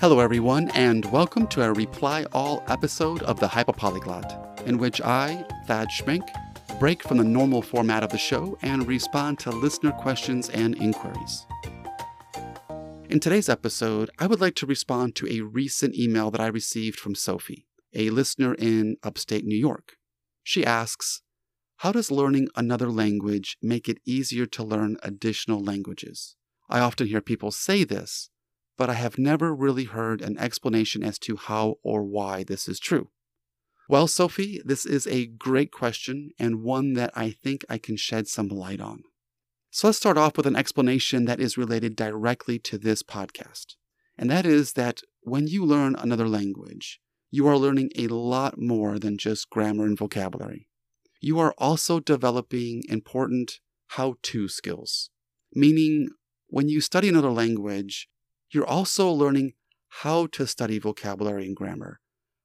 Hello, everyone, and welcome to a Reply All episode of the Hyperpolyglot, in which I, Thad Schmenk, break from the normal format of the show and respond to listener questions and inquiries. In today's episode, I would like to respond to a recent email that I received from Sophie, a listener in upstate New York. She asks, How does learning another language make it easier to learn additional languages? I often hear people say this, but I have never really heard an explanation as to how or why this is true. Well, Sophie, this is a great question and one that I think I can shed some light on. So let's start off with an explanation that is related directly to this podcast. And that is that when you learn another language, you are learning a lot more than just grammar and vocabulary. You are also developing important how to skills, meaning when you study another language, you're also learning how to study vocabulary and grammar,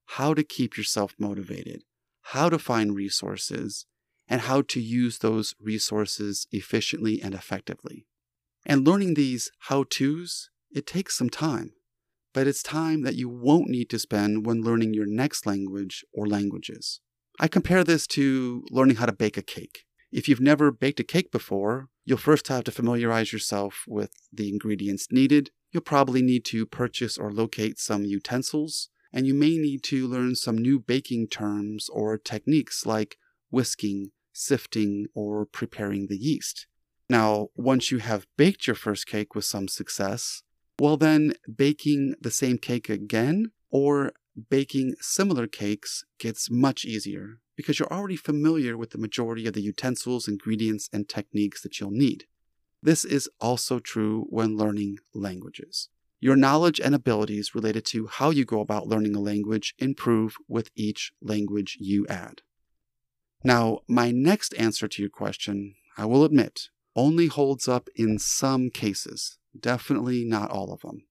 how to keep yourself motivated, how to find resources, and how to use those resources efficiently and effectively. And learning these how to's, it takes some time, but it's time that you won't need to spend when learning your next language or languages. I compare this to learning how to bake a cake. If you've never baked a cake before, you'll first have to familiarize yourself with the ingredients needed You'll probably need to purchase or locate some utensils, and you may need to learn some new baking terms or techniques like whisking, sifting, or preparing the yeast. Now, once you have baked your first cake with some success, well, then baking the same cake again or baking similar cakes gets much easier because you're already familiar with the majority of the utensils, ingredients, and techniques that you'll need. This is also true when learning languages. Your knowledge and abilities related to how you go about learning a language improve with each language you add. Now, my next answer to your question, I will admit, only holds up in some cases, definitely not all of them.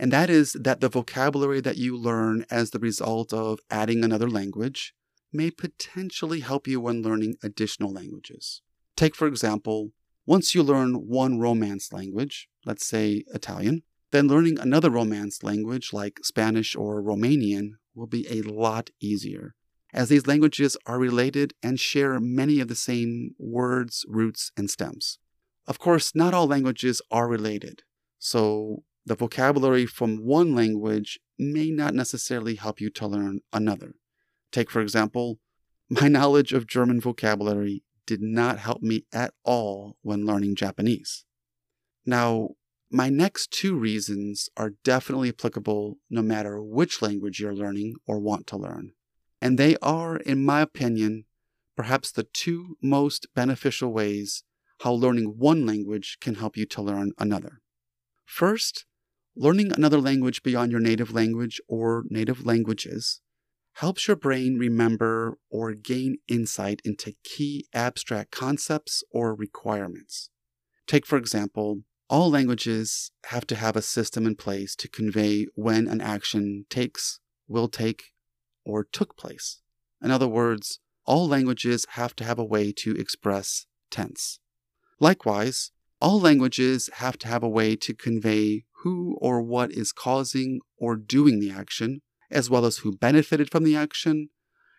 And that is that the vocabulary that you learn as the result of adding another language may potentially help you when learning additional languages. Take, for example, once you learn one Romance language, let's say Italian, then learning another Romance language like Spanish or Romanian will be a lot easier, as these languages are related and share many of the same words, roots, and stems. Of course, not all languages are related, so the vocabulary from one language may not necessarily help you to learn another. Take, for example, my knowledge of German vocabulary did not help me at all when learning Japanese. Now, my next two reasons are definitely applicable no matter which language you're learning or want to learn. And they are, in my opinion, perhaps the two most beneficial ways how learning one language can help you to learn another. First, learning another language beyond your native language or native languages helps your brain remember or gain insight into key abstract concepts or requirements. Take, for example, all languages have to have a system in place to convey when an action takes, will take, or took place. In other words, all languages have to have a way to express tense. Likewise, all languages have to have a way to convey who or what is causing or doing the action as well as who benefited from the action,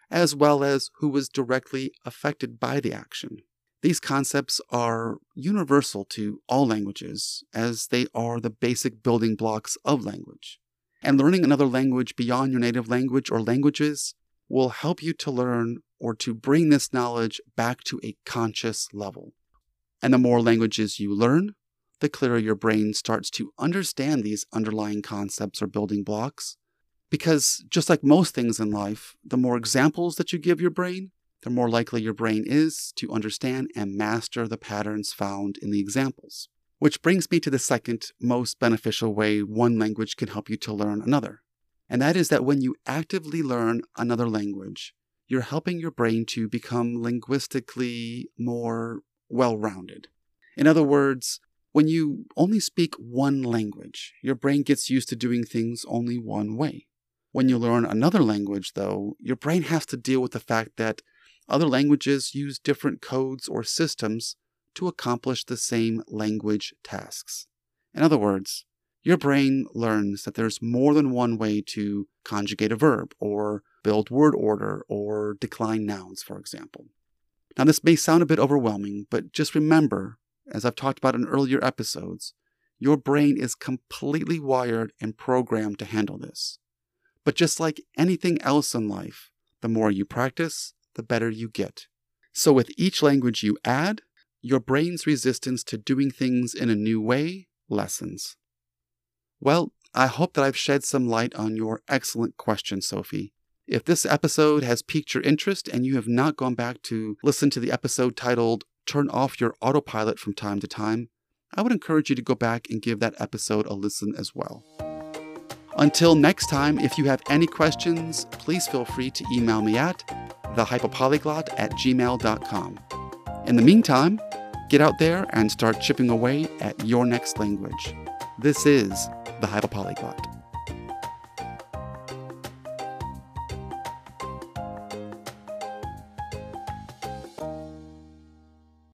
as well as who was directly affected by the action. These concepts are universal to all languages, as they are the basic building blocks of language. And learning another language beyond your native language or languages will help you to learn or to bring this knowledge back to a conscious level. And the more languages you learn, the clearer your brain starts to understand these underlying concepts or building blocks, because just like most things in life, the more examples that you give your brain, the more likely your brain is to understand and master the patterns found in the examples. Which brings me to the second most beneficial way one language can help you to learn another. And that is that when you actively learn another language, you're helping your brain to become linguistically more well rounded. In other words, when you only speak one language, your brain gets used to doing things only one way. When you learn another language, though, your brain has to deal with the fact that other languages use different codes or systems to accomplish the same language tasks. In other words, your brain learns that there's more than one way to conjugate a verb or build word order or decline nouns, for example. Now, this may sound a bit overwhelming, but just remember, as I've talked about in earlier episodes, your brain is completely wired and programmed to handle this. But just like anything else in life, the more you practice, the better you get. So, with each language you add, your brain's resistance to doing things in a new way lessens. Well, I hope that I've shed some light on your excellent question, Sophie. If this episode has piqued your interest and you have not gone back to listen to the episode titled Turn Off Your Autopilot from Time to Time, I would encourage you to go back and give that episode a listen as well. Until next time, if you have any questions, please feel free to email me at thehyperpolyglot at gmail.com. In the meantime, get out there and start chipping away at your next language. This is the Hyperpolyglot.